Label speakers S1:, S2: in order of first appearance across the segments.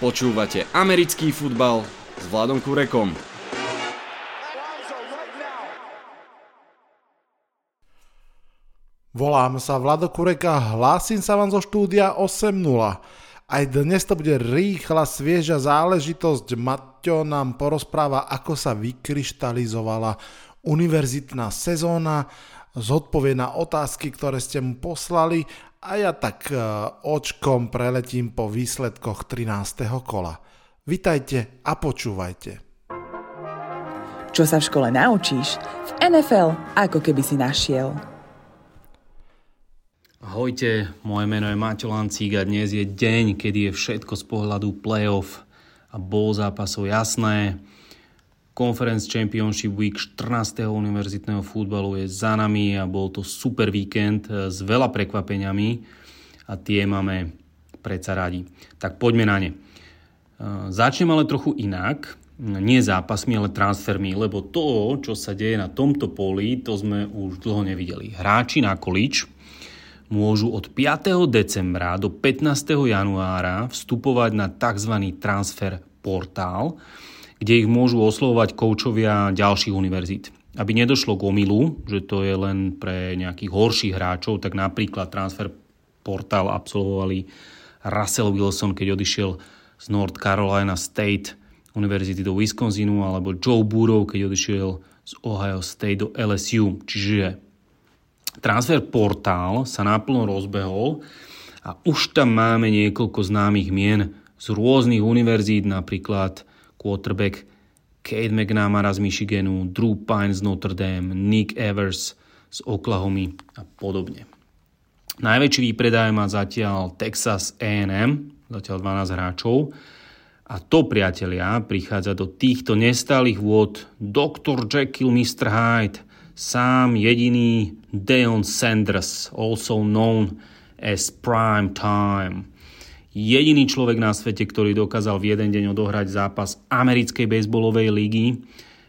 S1: Počúvate americký futbal s Vladom Kurekom.
S2: Volám sa Vlado Kureka, hlásim sa vám zo štúdia 8.0. Aj dnes to bude rýchla, svieža záležitosť. Maťo nám porozpráva, ako sa vykryštalizovala univerzitná sezóna, zodpovie na otázky, ktoré ste mu poslali a ja tak e, očkom preletím po výsledkoch 13. kola. Vitajte a počúvajte.
S3: Čo sa v škole naučíš, v NFL ako keby si našiel.
S4: Ahojte, moje meno je Maťo Lancík a dnes je deň, kedy je všetko z pohľadu playoff a bol zápasov jasné. Conference Championship Week 14. univerzitného futbalu je za nami a bol to super víkend eh, s veľa prekvapeniami a tie máme predsa radi. Tak poďme na ne. Eh, začnem ale trochu inak, nie zápasmi, ale transfermi, lebo to, čo sa deje na tomto poli, to sme už dlho nevideli. Hráči na količ môžu od 5. decembra do 15. januára vstupovať na tzv. transfer portál, kde ich môžu oslovovať koučovia ďalších univerzít. Aby nedošlo k omilu, že to je len pre nejakých horších hráčov, tak napríklad transfer portál absolvovali Russell Wilson, keď odišiel z North Carolina State univerzity do Wisconsinu, alebo Joe Burrow, keď odišiel z Ohio State do LSU. Čiže transfer portál sa naplno rozbehol a už tam máme niekoľko známych mien z rôznych univerzít, napríklad quarterback Kate McNamara z Michiganu, Drew Pine z Notre Dame, Nick Evers z Oklahoma a podobne. Najväčší výpredaj má zatiaľ Texas A&M, zatiaľ 12 hráčov. A to, priatelia, prichádza do týchto nestálych vôd Dr. Jekyll, Mr. Hyde, sám jediný Deon Sanders, also known as Prime Time jediný človek na svete, ktorý dokázal v jeden deň odohrať zápas americkej bejsbolovej ligy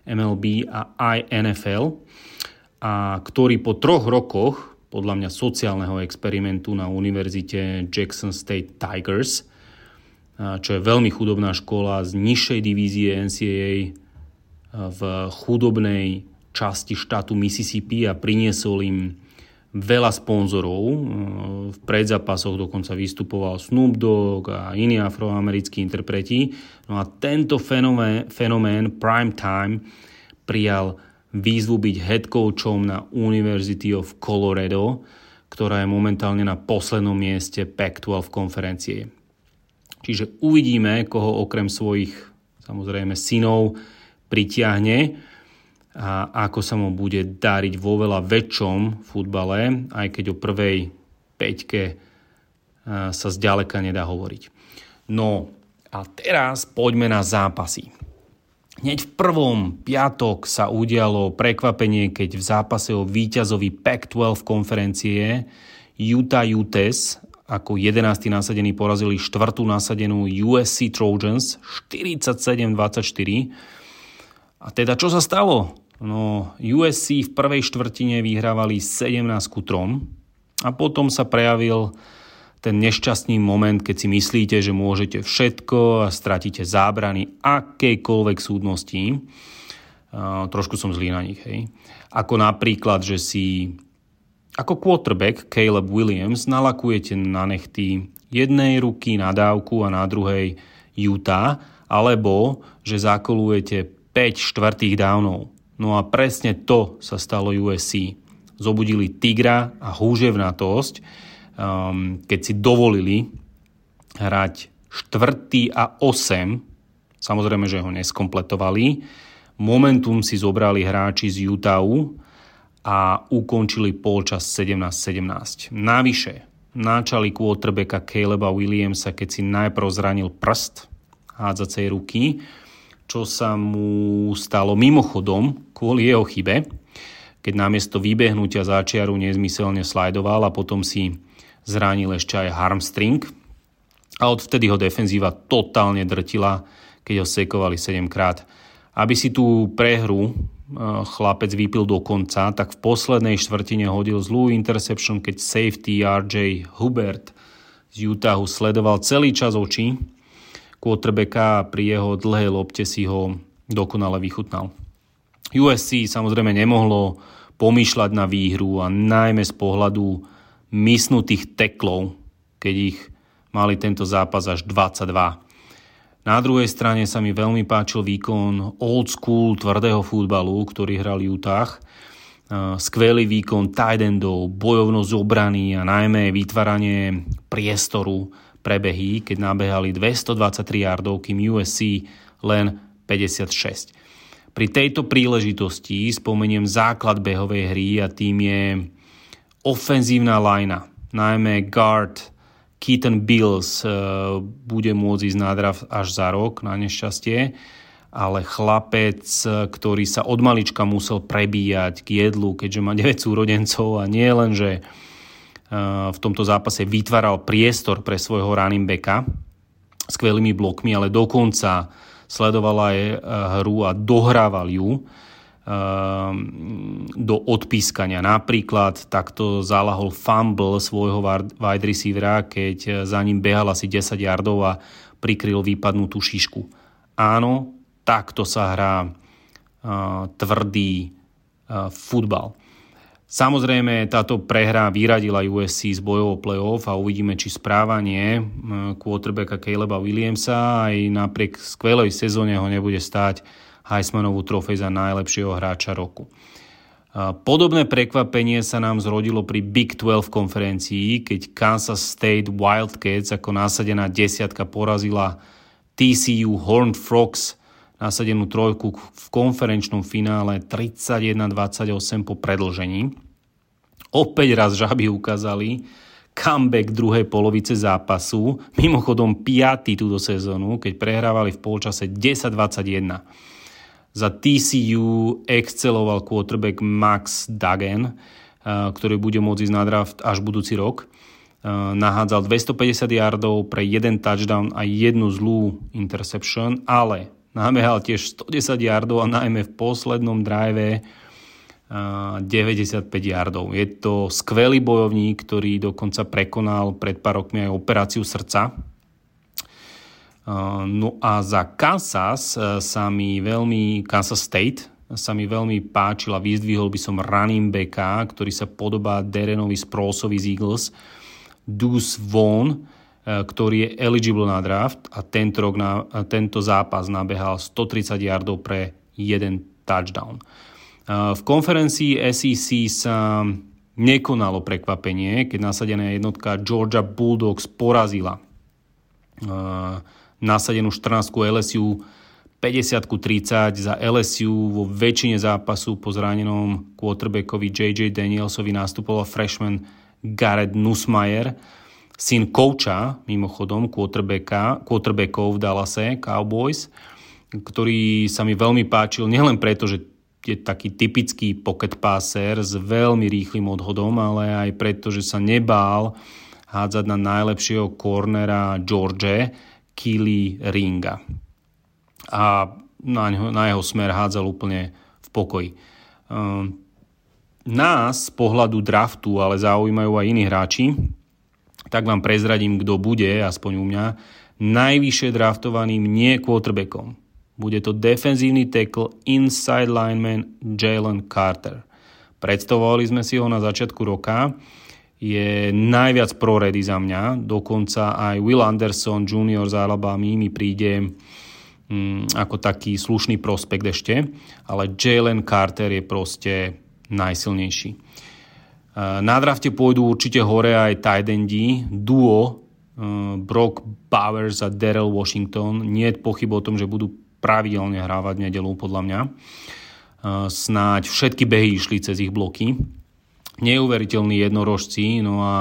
S4: MLB a aj NFL a ktorý po troch rokoch podľa mňa sociálneho experimentu na univerzite Jackson State Tigers, čo je veľmi chudobná škola z nižšej divízie NCAA v chudobnej časti štátu Mississippi a priniesol im veľa sponzorov. V predzápasoch dokonca vystupoval Snoop Dogg a iní afroamerickí interpreti. No a tento fenomén, fenomén prime time prijal výzvu byť head coachom na University of Colorado, ktorá je momentálne na poslednom mieste Pac-12 konferencie. Čiže uvidíme, koho okrem svojich samozrejme synov pritiahne a ako sa mu bude dariť vo veľa väčšom futbale, aj keď o prvej peťke sa zďaleka nedá hovoriť. No a teraz poďme na zápasy. Hneď v prvom piatok sa udialo prekvapenie, keď v zápase o víťazovi Pac-12 konferencie Utah Utes ako 11. nasadený porazili štvrtú nasadenú USC Trojans 47-24 a teda čo sa stalo? No, USC v prvej štvrtine vyhrávali 17 ku 3 a potom sa prejavil ten nešťastný moment, keď si myslíte, že môžete všetko a stratíte zábrany akejkoľvek súdnosti. Uh, trošku som zlý na nich, hej. Ako napríklad, že si ako quarterback Caleb Williams nalakujete na nechty jednej ruky na dávku a na druhej Utah, alebo že zakolujete 5 štvrtých dávnov. No a presne to sa stalo USC. Zobudili tigra a húževnatosť, um, keď si dovolili hrať štvrtý a 8, samozrejme, že ho neskompletovali. Momentum si zobrali hráči z Utahu a ukončili polčas 17-17. Navyše, náčali quarterbacka Caleba Williamsa, keď si najprv zranil prst hádzacej ruky, čo sa mu stalo mimochodom kvôli jeho chybe, keď namiesto vybehnutia záčiaru nezmyselne slajdoval a potom si zranil ešte aj harmstring. A odvtedy ho defenzíva totálne drtila, keď ho sekovali 7 krát. Aby si tú prehru e, chlapec vypil do konca, tak v poslednej štvrtine hodil zlú interception, keď safety RJ Hubert z Utahu sledoval celý čas oči quarterbacka a pri jeho dlhej lopte si ho dokonale vychutnal. USC samozrejme nemohlo pomýšľať na výhru a najmä z pohľadu mysnutých teklov, keď ich mali tento zápas až 22. Na druhej strane sa mi veľmi páčil výkon old school tvrdého futbalu, ktorý hral Utah. Skvelý výkon tight endov, bojovnosť obrany a najmä vytváranie priestoru prebehy, keď nabehali 223 yardov, kým USC len 56. Pri tejto príležitosti spomeniem základ behovej hry a tým je ofenzívna linea, najmä guard Keaton Bills e, bude môcť ísť na draft až za rok, na nešťastie, ale chlapec, ktorý sa od malička musel prebíjať k jedlu, keďže má 9 súrodencov a nie len, že v tomto zápase vytváral priestor pre svojho running backa skvelými blokmi, ale dokonca sledoval aj e, hru a dohrával ju Ehm, do odpískania. Napríklad takto zalahol fumble svojho wide receivera, keď za ním behal asi 10 yardov a prikryl vypadnutú šišku. Áno, takto sa hrá uh, tvrdý uh, futbal. Samozrejme, táto prehra vyradila USC z bojov playoff a uvidíme, či správanie quarterbacka Caleba Williamsa aj napriek skvelej sezóne ho nebude stáť Heismanovú trofej za najlepšieho hráča roku. Podobné prekvapenie sa nám zrodilo pri Big 12 konferencii, keď Kansas State Wildcats ako násadená desiatka porazila TCU Horned Frogs nasadenú trojku v konferenčnom finále 31-28 po predlžení. Opäť raz žaby ukázali comeback druhej polovice zápasu, mimochodom 5. túto sezónu, keď prehrávali v polčase 10-21. Za TCU exceloval quarterback Max Duggan, eh, ktorý bude môcť ísť na draft až budúci rok. Eh, nahádzal 250 yardov pre jeden touchdown a jednu zlú interception, ale nabehal tiež 110 yardov a najmä v poslednom drive 95 eh, yardov. Je to skvelý bojovník, ktorý dokonca prekonal pred pár rokmi aj operáciu srdca, No a za Kansas e, sa mi veľmi, Kansas State sa mi veľmi páčil a vyzdvihol by som running backa, ktorý sa podobá Derenovi Sproulsovi z Eagles, Deuce Vaughn, ktorý je eligible na draft a tento, rok na, tento zápas nabehal 130 yardov pre jeden touchdown. E, v konferencii SEC sa nekonalo prekvapenie, keď nasadená jednotka Georgia Bulldogs porazila nasadenú 14 LSU 50 30 za LSU vo väčšine zápasu po zranenom quarterbackovi JJ Danielsovi nastupoval freshman Garrett Nussmeier, syn kouča, mimochodom, quarterbackov v Dallase, Cowboys, ktorý sa mi veľmi páčil, nielen preto, že je taký typický pocket passer s veľmi rýchlým odhodom, ale aj preto, že sa nebál hádzať na najlepšieho cornera George, Kili Ringa. A na, ňo, na jeho smer hádzal úplne v pokoji. Ehm, nás z pohľadu draftu ale zaujímajú aj iní hráči, tak vám prezradím, kto bude, aspoň u mňa, najvyššie draftovaným nie quarterbackom. Bude to defenzívny tackle inside lineman Jalen Carter. Predstavovali sme si ho na začiatku roka je najviac proredy za mňa. Dokonca aj Will Anderson Jr. z Alabama mi príde mm, ako taký slušný prospekt ešte, ale Jalen Carter je proste najsilnejší. Na drafte pôjdu určite hore aj tight duo e, Brock Bowers a Daryl Washington. Nie je pochyb o tom, že budú pravidelne hrávať v nedelu podľa mňa. E, snáď všetky behy išli cez ich bloky neuveriteľní jednorožci. No a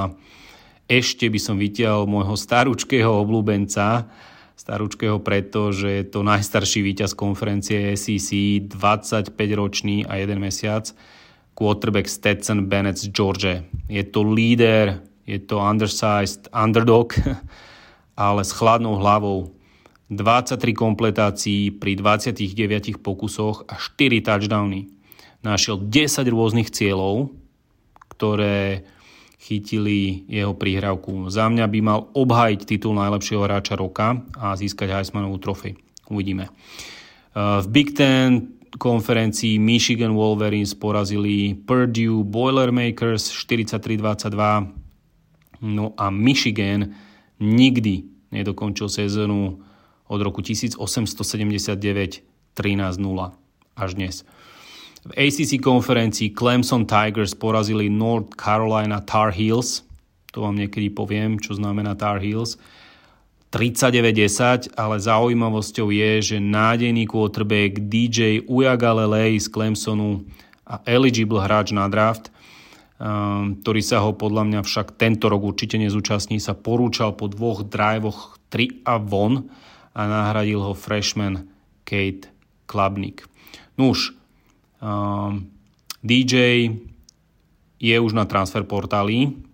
S4: ešte by som vytiaľ môjho starúčkého obľúbenca, starúčkého preto, že je to najstarší víťaz konferencie SEC, 25-ročný a jeden mesiac, quarterback Stetson Bennett z Georgia. Je to líder, je to undersized underdog, ale s chladnou hlavou. 23 kompletácií pri 29 pokusoch a 4 touchdowny. Našiel 10 rôznych cieľov, ktoré chytili jeho príhravku. Za mňa by mal obhajiť titul najlepšieho hráča roka a získať Heismanovú trofej. Uvidíme. V Big Ten konferencii Michigan Wolverines porazili Purdue Boilermakers 43-22. No a Michigan nikdy nedokončil sezónu od roku 1879 13-0 až dnes. V ACC konferencii Clemson Tigers porazili North Carolina Tar Heels. To vám niekedy poviem, čo znamená Tar Heels. 39-10, ale zaujímavosťou je, že nádejný quarterback DJ Uyagalelei z Clemsonu a eligible hráč na draft, um, ktorý sa ho podľa mňa však tento rok určite nezúčastní, sa porúčal po dvoch drivoch 3 a von a nahradil ho freshman Kate Klabnik. Nuž, um, DJ je už na transfer portáli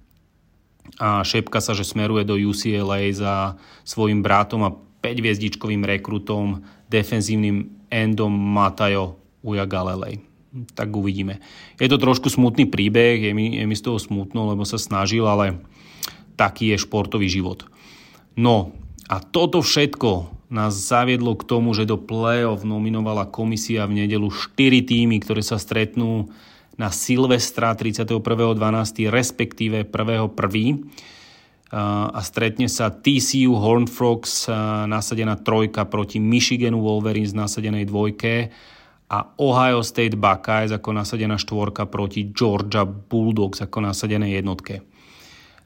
S4: a šepka sa, že smeruje do UCLA za svojim bratom a 5-viezdičkovým rekrutom, defenzívnym endom Matajo Ujagalelej. Tak uvidíme. Je to trošku smutný príbeh, je mi, je mi z toho smutno, lebo sa snažil, ale taký je športový život. No a toto všetko nás zaviedlo k tomu, že do play-off nominovala komisia v nedelu 4 týmy, ktoré sa stretnú na Silvestra 31.12. respektíve 1.1. A stretne sa TCU Horn Frogs nasadená trojka proti Michiganu Wolverines nasadenej dvojke a Ohio State Buckeyes ako nasadená štvorka proti Georgia Bulldogs ako nasadenej jednotke.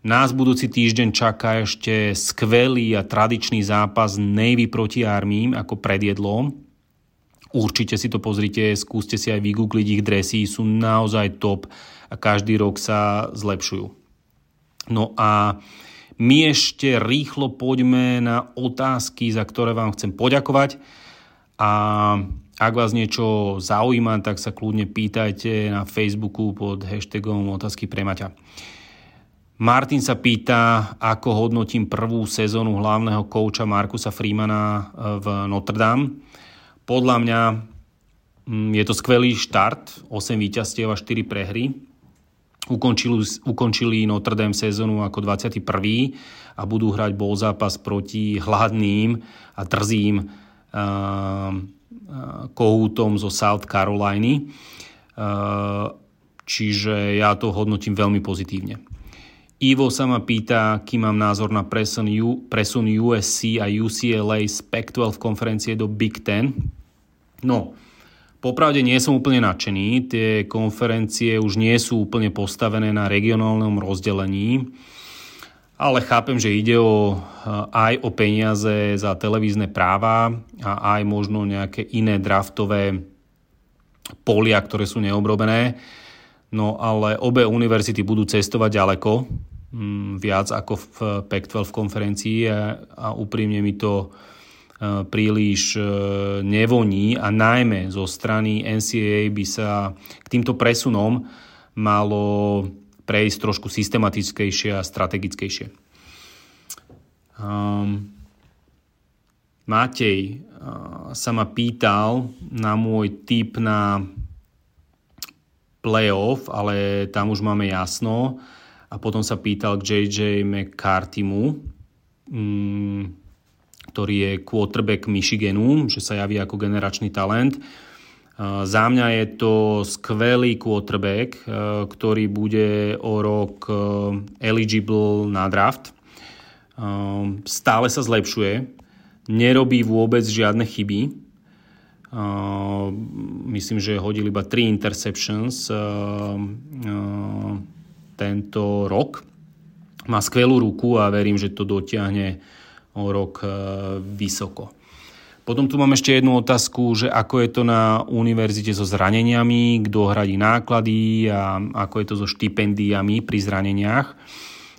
S4: Nás budúci týždeň čaká ešte skvelý a tradičný zápas Navy proti armím ako predjedlo. Určite si to pozrite, skúste si aj vygoogliť ich dresy, sú naozaj top a každý rok sa zlepšujú. No a my ešte rýchlo poďme na otázky, za ktoré vám chcem poďakovať. A ak vás niečo zaujíma, tak sa kľudne pýtajte na Facebooku pod hashtagom otázky pre Maťa. Martin sa pýta, ako hodnotím prvú sezónu hlavného kouča Markusa Freemana e, v Notre Dame. Podľa mňa mm, je to skvelý štart, 8 víťazstiev a 4 prehry. Ukončili, ukončili Notre Dame sezónu ako 21. a budú hrať bol zápas proti hladným a trzým uh, uh, kohútom zo South Caroliny. Uh, čiže ja to hodnotím veľmi pozitívne. Ivo sa ma pýta, kým mám názor na presun, U, presun USC a UCLA z Pac-12 konferencie do Big Ten. No, popravde nie som úplne nadšený, tie konferencie už nie sú úplne postavené na regionálnom rozdelení, ale chápem, že ide o, aj o peniaze za televízne práva a aj možno nejaké iné draftové polia, ktoré sú neobrobené. No ale obe univerzity budú cestovať ďaleko, Mm, viac ako v Pac-12 konferencii a, a úprimne mi to príliš e, nevoní a najmä zo strany NCAA by sa k týmto presunom malo prejsť trošku systematickejšie a strategickejšie. Um, Matej uh, sa ma pýtal na môj tip na playoff, ale tam už máme jasno a potom sa pýtal k JJ McCarthymu, mm, ktorý je quarterback Michiganu, že sa javí ako generačný talent. Za mňa je to skvelý quarterback, ktorý bude o rok eligible na draft. Stále sa zlepšuje, nerobí vôbec žiadne chyby. Myslím, že hodil iba 3 interceptions tento rok. Má skvelú ruku a verím, že to dotiahne rok e, vysoko. Potom tu mám ešte jednu otázku, že ako je to na univerzite so zraneniami, kto hradí náklady a ako je to so štipendiami pri zraneniach.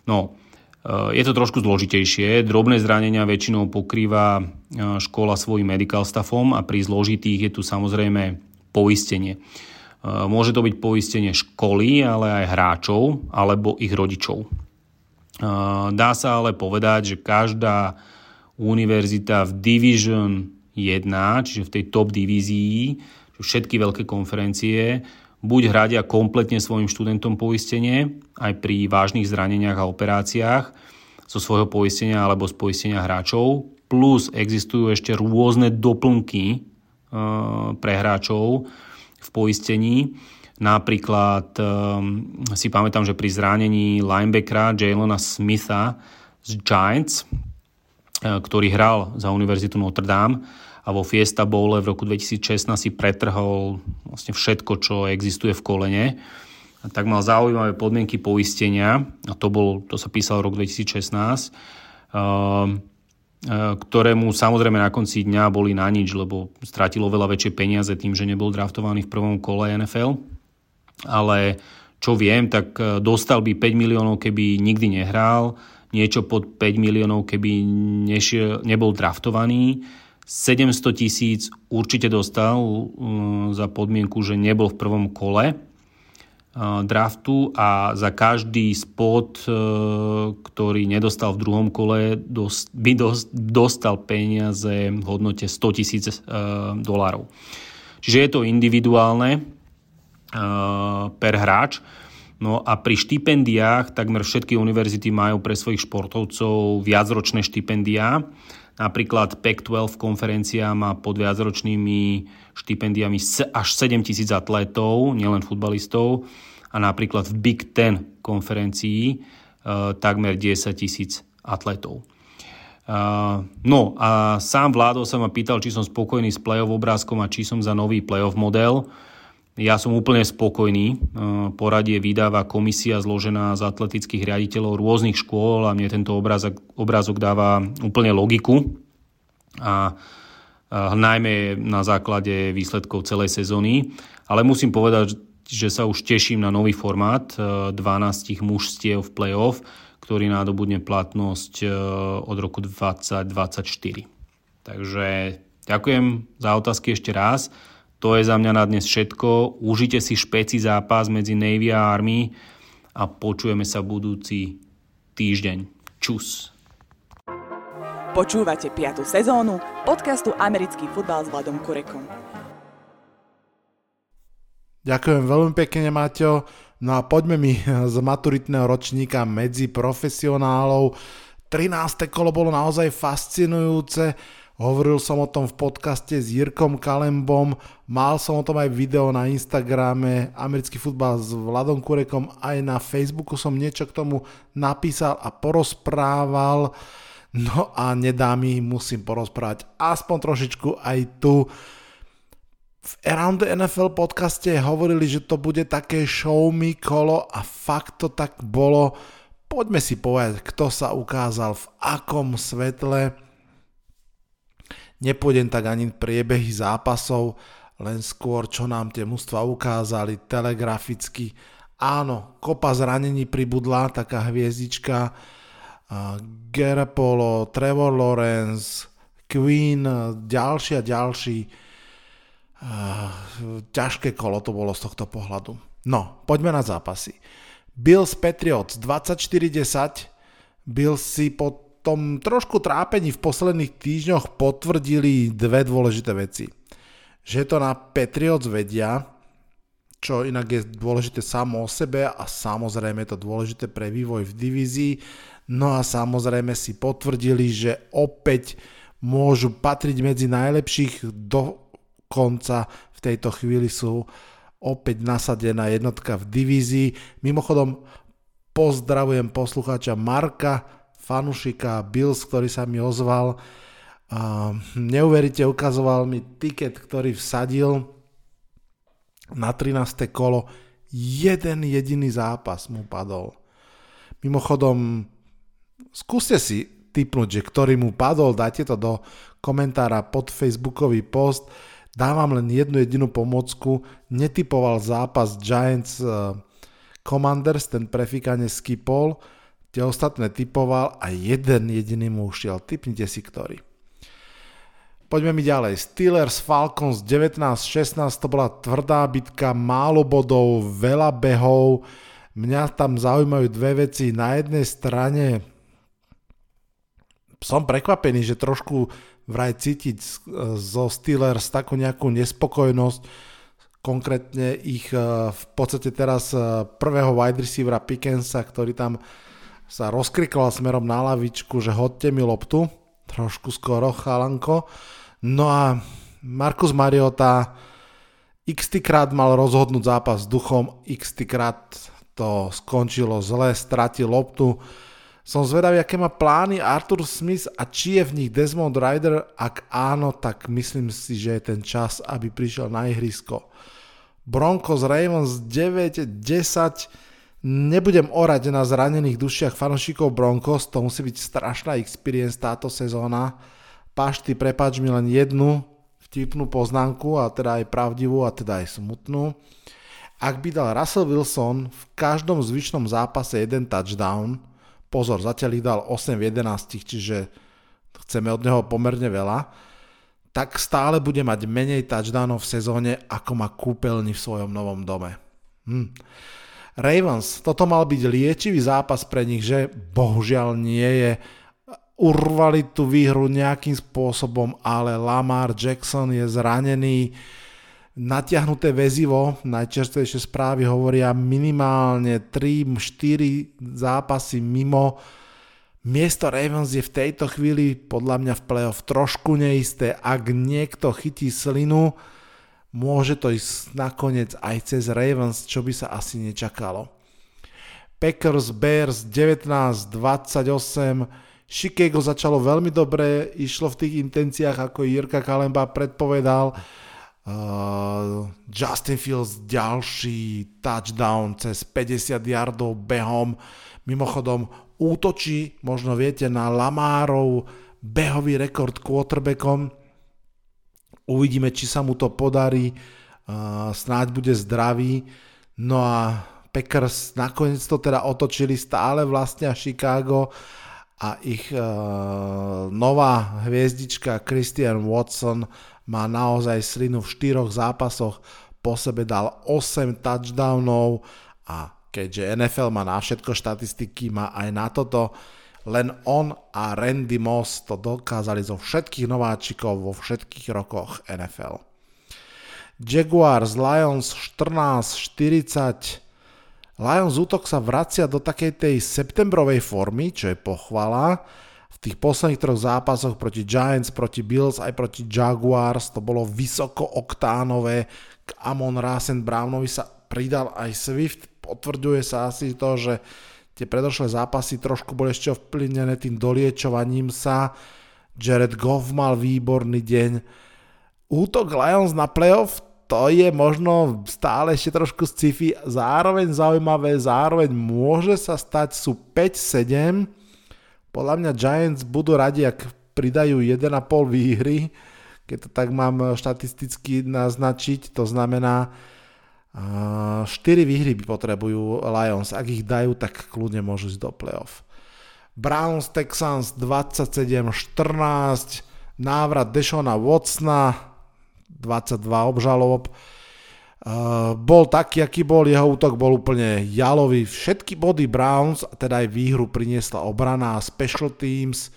S4: No, e, je to trošku zložitejšie. Drobné zranenia väčšinou pokrýva e, škola svojim medical staffom a pri zložitých je tu samozrejme poistenie. Môže to byť poistenie školy, ale aj hráčov alebo ich rodičov. Dá sa ale povedať, že každá univerzita v Division 1, čiže v tej top divízii, všetky veľké konferencie, buď hradia kompletne svojim študentom poistenie, aj pri vážnych zraneniach a operáciách zo svojho poistenia alebo z poistenia hráčov, plus existujú ešte rôzne doplnky e, pre hráčov v poistení. Napríklad e, si pamätám, že pri zranení linebackera Jalona Smitha z Giants, e, ktorý hral za Univerzitu Notre Dame, a vo Fiesta Bowl v roku 2016 si pretrhol vlastne všetko, čo existuje v kolene. A tak mal zaujímavé podmienky poistenia, a to, bol, to sa písal rok 2016, uh, ktorému samozrejme na konci dňa boli na nič, lebo stratilo veľa väčšie peniaze tým, že nebol draftovaný v prvom kole NFL. Ale čo viem, tak e, dostal by 5 miliónov, keby nikdy nehral, niečo pod 5 miliónov, keby nešiel, nebol draftovaný. 700 tisíc určite dostal uh, za podmienku, že nebol v prvom kole uh, draftu. A za každý spot, ktorý nedostal v druhom kole, by dostal peniaze v hodnote 100 tisíc dolárov. Čiže je to individuálne per hráč. No a pri štipendiách takmer všetky univerzity majú pre svojich športovcov viacročné štipendiá Napríklad Pac-12 konferencia má pod viacročnými štipendiami až 7 tisíc atletov, nielen futbalistov. A napríklad v Big Ten konferencii e, takmer 10 tisíc atletov. E, no a sám Vládo sa ma pýtal, či som spokojný s play-off obrázkom a či som za nový play-off model. Ja som úplne spokojný. E, poradie vydáva komisia zložená z atletických riaditeľov rôznych škôl a mne tento obrázok, obrázok dáva úplne logiku. A, najmä na základe výsledkov celej sezóny. Ale musím povedať, že sa už teším na nový formát 12 e, mužstiev v play-off, ktorý nádobudne platnosť e, od roku 2024. Takže ďakujem za otázky ešte raz. To je za mňa na dnes všetko. Užite si špeci zápas medzi Navy a Army a počujeme sa budúci týždeň. Čus.
S3: Počúvate 5. sezónu podcastu Americký futbal s Vladom Kurekom.
S2: Ďakujem veľmi pekne, Maťo. No a poďme mi z maturitného ročníka medzi profesionálov. 13. kolo bolo naozaj fascinujúce Hovoril som o tom v podcaste s Jirkom Kalembom, mal som o tom aj video na Instagrame, americký futbal s Vladom Kurekom, aj na Facebooku som niečo k tomu napísal a porozprával. No a nedá mi, musím porozprávať aspoň trošičku aj tu. V Around the NFL podcaste hovorili, že to bude také show me kolo a fakt to tak bolo. Poďme si povedať, kto sa ukázal v akom svetle Nepôjdem tak ani priebehy zápasov, len skôr, čo nám tie mužstva ukázali telegraficky. Áno, kopa zranení pribudla, taká hviezdička. Gerapolo, Trevor Lawrence, Queen, ďalší a ďalší. Ťažké kolo to bolo z tohto pohľadu. No, poďme na zápasy. Bills Patriots 24-10. Bills si pod tom trošku trápení v posledných týždňoch potvrdili dve dôležité veci. Že to na Patriots vedia, čo inak je dôležité samo o sebe a samozrejme je to dôležité pre vývoj v divízii. No a samozrejme si potvrdili, že opäť môžu patriť medzi najlepších do konca v tejto chvíli sú opäť nasadená jednotka v divízii. Mimochodom pozdravujem poslucháča Marka, fanušika Bills, ktorý sa mi ozval. Neuveríte, ukazoval mi tiket, ktorý vsadil na 13. kolo. Jeden jediný zápas mu padol. Mimochodom, skúste si typnúť, že ktorý mu padol, dajte to do komentára pod facebookový post. Dávam len jednu jedinú pomocku. Netypoval zápas Giants uh, Commanders, ten prefikane skipol tie ostatné typoval a jeden jediný mu ušiel. Typnite si ktorý. Poďme mi ďalej. Steelers Falcons 19-16, to bola tvrdá bitka, málo bodov, veľa behov. Mňa tam zaujímajú dve veci. Na jednej strane som prekvapený, že trošku vraj cítiť zo Steelers takú nejakú nespokojnosť. konkrétne ich v podstate teraz prvého wide receivera Pickensa, ktorý tam sa rozkrikoval smerom na lavičku, že hodte mi loptu, trošku skoro chalanko. No a Markus Mariota x krát mal rozhodnúť zápas s duchom, x krát to skončilo zle, stratil loptu. Som zvedavý, aké má plány Arthur Smith a či je v nich Desmond Rider. Ak áno, tak myslím si, že je ten čas, aby prišiel na ihrisko. Broncos Ravens 9-10. Nebudem orať na zranených dušiach fanošikov Broncos, to musí byť strašná experience táto sezóna. Pašty, prepáč mi len jednu vtipnú poznámku, a teda aj pravdivú, a teda aj smutnú. Ak by dal Russell Wilson v každom zvyšnom zápase jeden touchdown, pozor, zatiaľ ich dal 8 v 11, čiže chceme od neho pomerne veľa, tak stále bude mať menej touchdownov v sezóne, ako má kúpeľni v svojom novom dome. Hm. Ravens, toto mal byť liečivý zápas pre nich, že bohužiaľ nie je. Urvali tú výhru nejakým spôsobom, ale Lamar Jackson je zranený natiahnuté väzivo, najčerstvejšie správy hovoria minimálne 3-4 zápasy mimo. Miesto Ravens je v tejto chvíli podľa mňa v playoff trošku neisté. Ak niekto chytí slinu, môže to ísť nakoniec aj cez Ravens, čo by sa asi nečakalo. Packers Bears 19-28 Chicago začalo veľmi dobre, išlo v tých intenciách, ako Jirka Kalemba predpovedal. Uh, Justin Fields ďalší touchdown cez 50 yardov behom. Mimochodom útočí, možno viete, na Lamárov behový rekord quarterbackom. Uvidíme, či sa mu to podarí. Snáď bude zdravý. No a Packers nakoniec to teda otočili stále vlastne a Chicago a ich nová hviezdička Christian Watson má naozaj slinu v štyroch zápasoch, po sebe dal 8 touchdownov a keďže NFL má na všetko štatistiky, má aj na toto, len on a Randy Moss to dokázali zo všetkých nováčikov vo všetkých rokoch NFL. Jaguars Lions 14-40 Lions útok sa vracia do takej tej septembrovej formy, čo je pochvala tých posledných troch zápasoch proti Giants, proti Bills aj proti Jaguars to bolo vysoko oktánové. K Amon Rasen Brownovi sa pridal aj Swift. Potvrďuje sa asi to, že tie predošlé zápasy trošku boli ešte ovplyvnené tým doliečovaním sa. Jared Goff mal výborný deň. Útok Lions na playoff to je možno stále ešte trošku sci-fi, zároveň zaujímavé, zároveň môže sa stať, sú 5-7, podľa mňa Giants budú radi, ak pridajú 1,5 výhry, keď to tak mám štatisticky naznačiť, to znamená 4 výhry potrebujú Lions, ak ich dajú, tak kľudne môžu ísť do playoff. Browns Texans 27-14, návrat Deshona Watsona, 22 obžalob, Uh, bol taký, aký bol, jeho útok bol úplne jalový. Všetky body Browns, teda aj výhru priniesla obrana a special teams.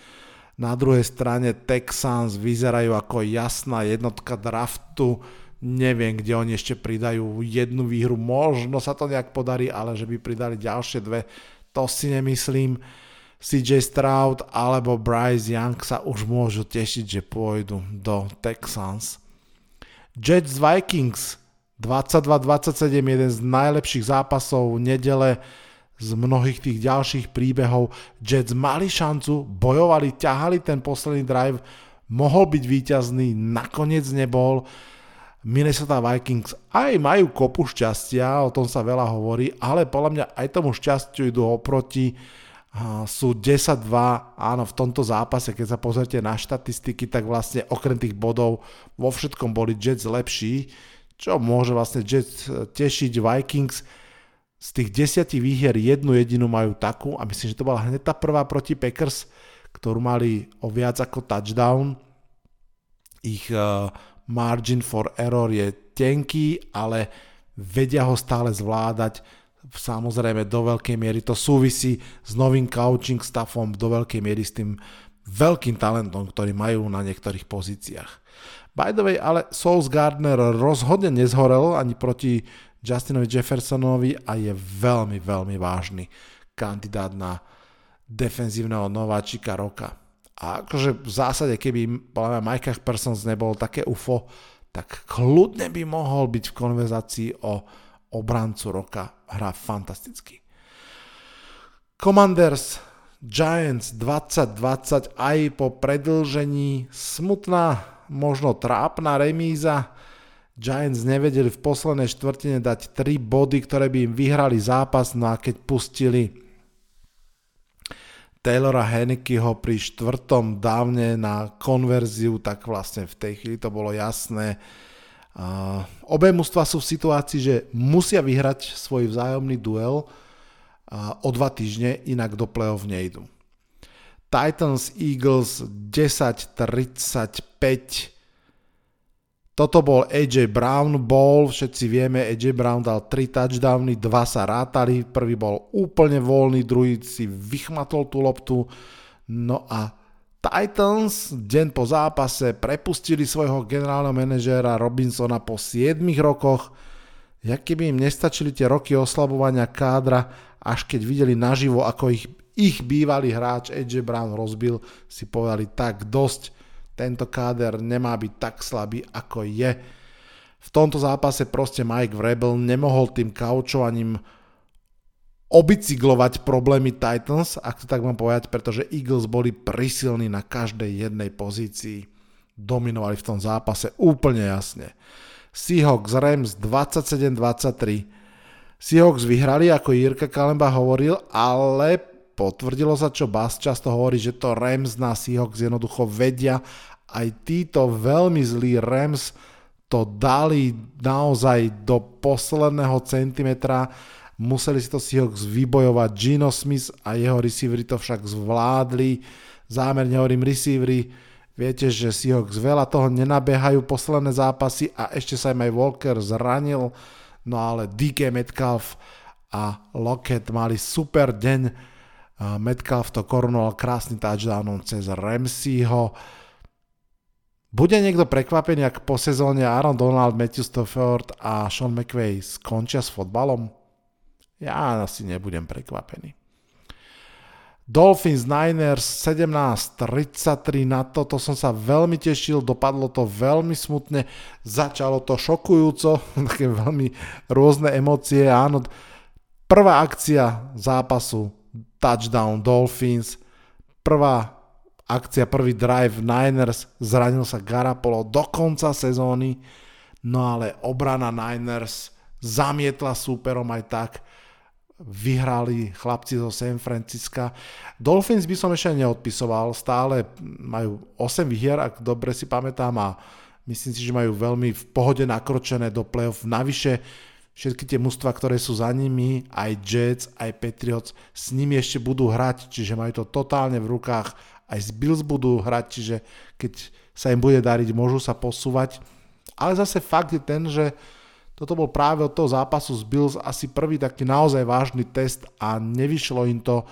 S2: Na druhej strane Texans vyzerajú ako jasná jednotka draftu. Neviem, kde oni ešte pridajú jednu výhru. Možno sa to nejak podarí, ale že by pridali ďalšie dve, to si nemyslím. CJ Stroud alebo Bryce Young sa už môžu tešiť, že pôjdu do Texans. Jets Vikings 22-27, jeden z najlepších zápasov nedele z mnohých tých ďalších príbehov. Jets mali šancu, bojovali, ťahali ten posledný drive, mohol byť víťazný, nakoniec nebol. Minnesota Vikings aj majú kopu šťastia, o tom sa veľa hovorí, ale podľa mňa aj tomu šťastiu idú oproti. Sú 10-2, áno, v tomto zápase, keď sa pozrite na štatistiky, tak vlastne okrem tých bodov vo všetkom boli Jets lepší čo môže vlastne Jets eh, tešiť Vikings. Z tých desiatich výhier jednu jedinu majú takú a myslím, že to bola hneď tá prvá proti Packers, ktorú mali o viac ako touchdown. Ich uh, margin for error je tenký, ale vedia ho stále zvládať. Samozrejme do veľkej miery to súvisí s novým coaching staffom, do veľkej miery s tým veľkým talentom, ktorý majú na niektorých pozíciách. By the way, ale Souls Gardner rozhodne nezhorel ani proti Justinovi Jeffersonovi a je veľmi, veľmi vážny kandidát na defenzívneho nováčika roka. A akože v zásade, keby podľa mňa Mike Persons nebol také UFO, tak kľudne by mohol byť v konverzácii o obrancu roka. Hrá fantasticky. Commanders Giants 2020 aj po predlžení smutná, možno trápna remíza. Giants nevedeli v poslednej štvrtine dať 3 body, ktoré by im vyhrali zápas, no a keď pustili Taylora Hennekyho pri štvrtom dávne na konverziu, tak vlastne v tej chvíli to bolo jasné. Obe mužstva sú v situácii, že musia vyhrať svoj vzájomný duel o dva týždne, inak do play-off nejdu. Titans Eagles 10-35 toto bol AJ Brown bol, všetci vieme, AJ Brown dal 3 touchdowny, 2 sa rátali, prvý bol úplne voľný, druhý si vychmatol tú loptu. No a Titans deň po zápase prepustili svojho generálneho manažéra Robinsona po 7 rokoch. Jak keby im nestačili tie roky oslabovania kádra, až keď videli naživo, ako ich, ich bývalý hráč AJ Brown rozbil, si povedali tak dosť tento káder nemá byť tak slabý, ako je. V tomto zápase proste Mike Vrabel nemohol tým kaučovaním obicyklovať problémy Titans, ak to tak mám povedať, pretože Eagles boli prisilní na každej jednej pozícii. Dominovali v tom zápase úplne jasne. Seahawks Rams 27-23. Seahawks vyhrali, ako Jirka Kalemba hovoril, ale potvrdilo sa, čo Bas často hovorí, že to Rams na Seahawks jednoducho vedia. Aj títo veľmi zlí Rams to dali naozaj do posledného centimetra. Museli si to Seahawks vybojovať. Gino Smith a jeho receivery to však zvládli. Zámerne hovorím receivery. Viete, že Seahawks veľa toho nenabehajú posledné zápasy a ešte sa im aj Walker zranil. No ale DK Metcalf a Lockett mali super deň Metcalf to korunoval krásnym touchdownom cez Ramseyho. Bude niekto prekvapený, ak po sezóne Aaron Donald, Matthew Stafford a Sean McVay skončia s fotbalom? Ja asi nebudem prekvapený. Dolphins Niners 17-33 na to, to som sa veľmi tešil, dopadlo to veľmi smutne, začalo to šokujúco, také veľmi rôzne emócie, áno. Prvá akcia zápasu touchdown Dolphins, prvá akcia, prvý drive Niners, zranil sa Garapolo do konca sezóny, no ale obrana Niners zamietla súperom aj tak, vyhrali chlapci zo San Francisca. Dolphins by som ešte neodpisoval, stále majú 8 výhier, ak dobre si pamätám a myslím si, že majú veľmi v pohode nakročené do playoff. Navyše všetky tie mužstva, ktoré sú za nimi, aj Jets, aj Patriots, s nimi ešte budú hrať, čiže majú to totálne v rukách, aj z Bills budú hrať, čiže keď sa im bude dariť, môžu sa posúvať. Ale zase fakt je ten, že toto bol práve od toho zápasu z Bills asi prvý taký naozaj vážny test a nevyšlo im to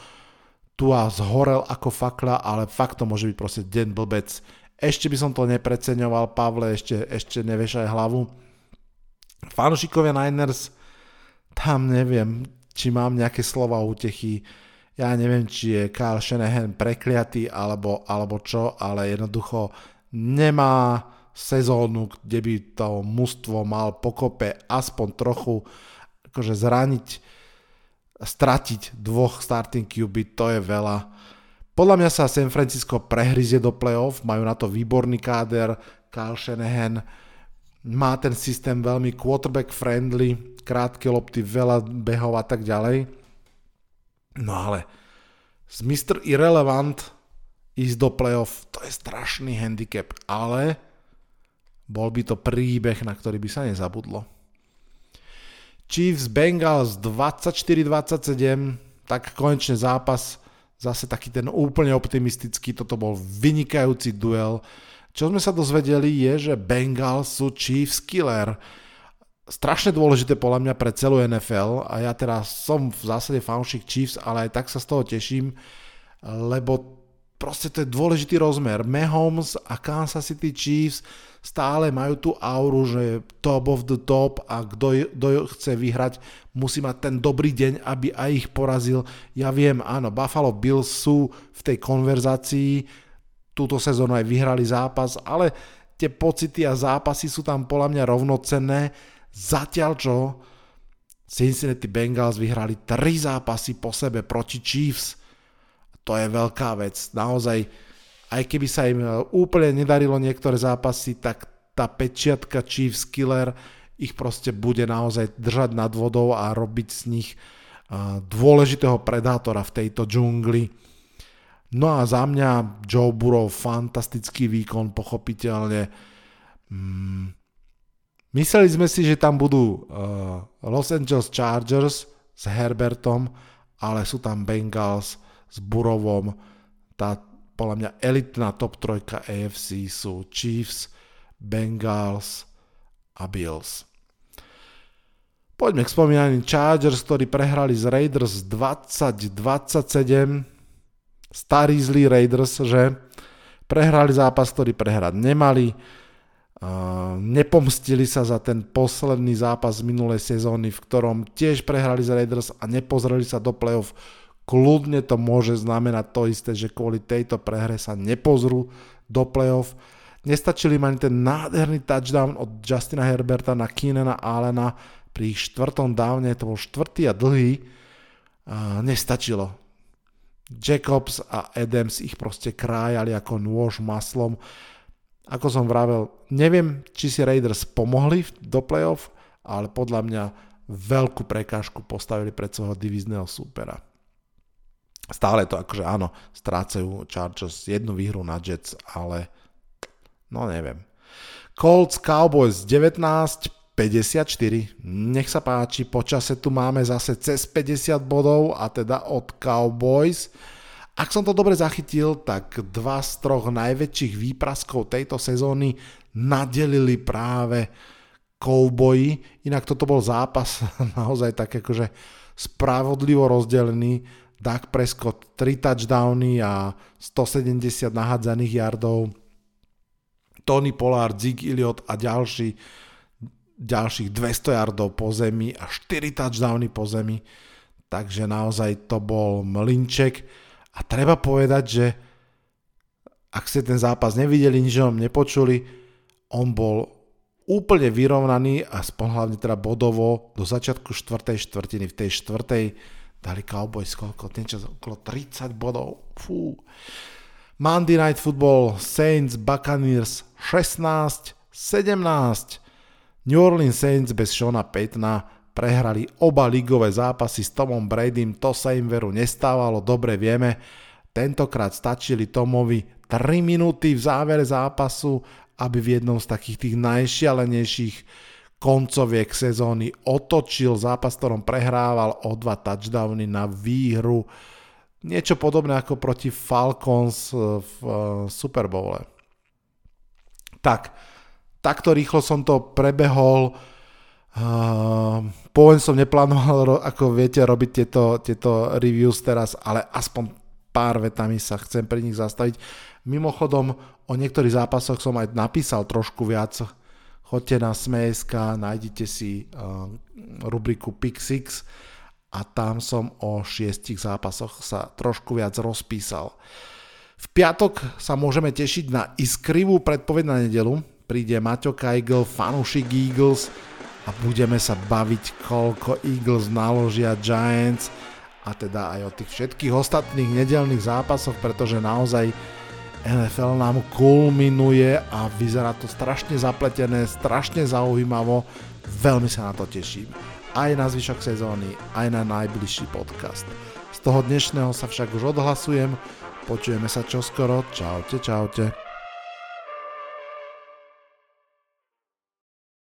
S2: tu a zhorel ako fakla, ale fakt to môže byť proste deň blbec. Ešte by som to nepreceňoval, Pavle, ešte, ešte nevešaj hlavu fanúšikovia Niners, tam neviem, či mám nejaké slova útechy. Ja neviem, či je Kyle Shanahan prekliatý alebo, alebo čo, ale jednoducho nemá sezónu, kde by to mužstvo mal pokope aspoň trochu akože zraniť, stratiť dvoch starting QB, to je veľa. Podľa mňa sa San Francisco prehryzie do playoff, majú na to výborný káder, Kyle Shanahan, má ten systém veľmi quarterback friendly, krátke lopty, veľa behov a tak ďalej. No ale z Mr. Irrelevant ísť do playoff, to je strašný handicap, ale bol by to príbeh, na ktorý by sa nezabudlo. Chiefs Bengals 24-27, tak konečne zápas, zase taký ten úplne optimistický, toto bol vynikajúci duel, čo sme sa dozvedeli je, že Bengals sú Chiefs killer. Strašne dôležité podľa mňa pre celú NFL a ja teraz som v zásade fanúšik Chiefs, ale aj tak sa z toho teším, lebo proste to je dôležitý rozmer. Mahomes a Kansas City Chiefs stále majú tú auru, že top of the top a kto, kto chce vyhrať, musí mať ten dobrý deň, aby aj ich porazil. Ja viem, áno, Buffalo Bills sú v tej konverzácii, túto sezónu aj vyhrali zápas, ale tie pocity a zápasy sú tam podľa mňa rovnocenné, zatiaľ čo Cincinnati Bengals vyhrali tri zápasy po sebe proti Chiefs. To je veľká vec. Naozaj aj keby sa im e, úplne nedarilo niektoré zápasy, tak tá pečiatka Chiefs Killer ich proste bude naozaj držať nad vodou a robiť z nich e, dôležitého predátora v tejto džungli. No a za mňa Joe Burrow fantastický výkon, pochopiteľne. Mm. Mysleli sme si, že tam budú uh, Los Angeles Chargers s Herbertom, ale sú tam Bengals s Burovom. Tá podľa mňa elitná top trojka AFC sú Chiefs, Bengals a Bills. Poďme k spomínaným Chargers, ktorí prehrali z Raiders 20-27. Starí zlí Raiders, že prehrali zápas, ktorý prehrať nemali. Nepomstili sa za ten posledný zápas z minulej sezóny, v ktorom tiež prehrali z Raiders a nepozreli sa do playoff Kľudne to môže znamenať to isté, že kvôli tejto prehre sa nepozrú do playoff. Nestačili im ani ten nádherný touchdown od Justina Herberta na Keenana Allena pri štvrtom dávne, to bol štvrtý a dlhý. Nestačilo. Jacobs a Adams ich proste krájali ako nôž maslom. Ako som vravel, neviem, či si Raiders pomohli do playoff, ale podľa mňa veľkú prekážku postavili pred svojho divizného súpera. Stále to akože áno, strácajú Chargers jednu výhru na Jets, ale no neviem. Colts Cowboys 19 54. Nech sa páči, počase tu máme zase cez 50 bodov a teda od Cowboys. Ak som to dobre zachytil, tak dva z troch najväčších výpraskov tejto sezóny nadelili práve Cowboyi. Inak toto bol zápas naozaj tak akože spravodlivo rozdelený Dak Prescott 3 touchdowny a 170 nahádzaných yardov, Tony Pollard, Zig Elliott a ďalší, ďalších 200 yardov po zemi a 4 touchdowny po zemi. Takže naozaj to bol mlinček a treba povedať, že ak ste ten zápas nevideli, nič o nepočuli, on bol úplne vyrovnaný a hlavne teda bodovo do začiatku štvrtej štvrtiny. V tej štvrtej dali Cowboys koľko, niečo okolo 30 bodov. Fú. Monday Night Football, Saints, Buccaneers 16, 17. New Orleans Saints bez Shona Paytona prehrali oba ligové zápasy s Tomom Bradym, to sa im veru nestávalo, dobre vieme. Tentokrát stačili Tomovi 3 minúty v závere zápasu, aby v jednom z takých tých najšialenejších koncoviek sezóny otočil zápas, ktorom prehrával o dva touchdowny na výhru. Niečo podobné ako proti Falcons v eh, Super Bowle. Tak, takto rýchlo som to prebehol. Uh, pôvodne som neplánoval, ako viete, robiť tieto, tieto reviews teraz, ale aspoň pár vetami sa chcem pri nich zastaviť. Mimochodom, o niektorých zápasoch som aj napísal trošku viac Choďte na Sme.sk, nájdete si uh, rubriku Pick 6 a tam som o šiestich zápasoch sa trošku viac rozpísal. V piatok sa môžeme tešiť na iskrivú predpoveď na nedelu. Príde Maťo Kajgl, fanúšik Eagles a budeme sa baviť, koľko Eagles naložia Giants a teda aj o tých všetkých ostatných nedelných zápasoch, pretože naozaj NFL nám kulminuje a vyzerá to strašne zapletené, strašne zaujímavo, veľmi sa na to teším. Aj na zvyšok sezóny, aj na najbližší podcast. Z toho dnešného sa však už odhlasujem, počujeme sa čoskoro, čaute, čaute.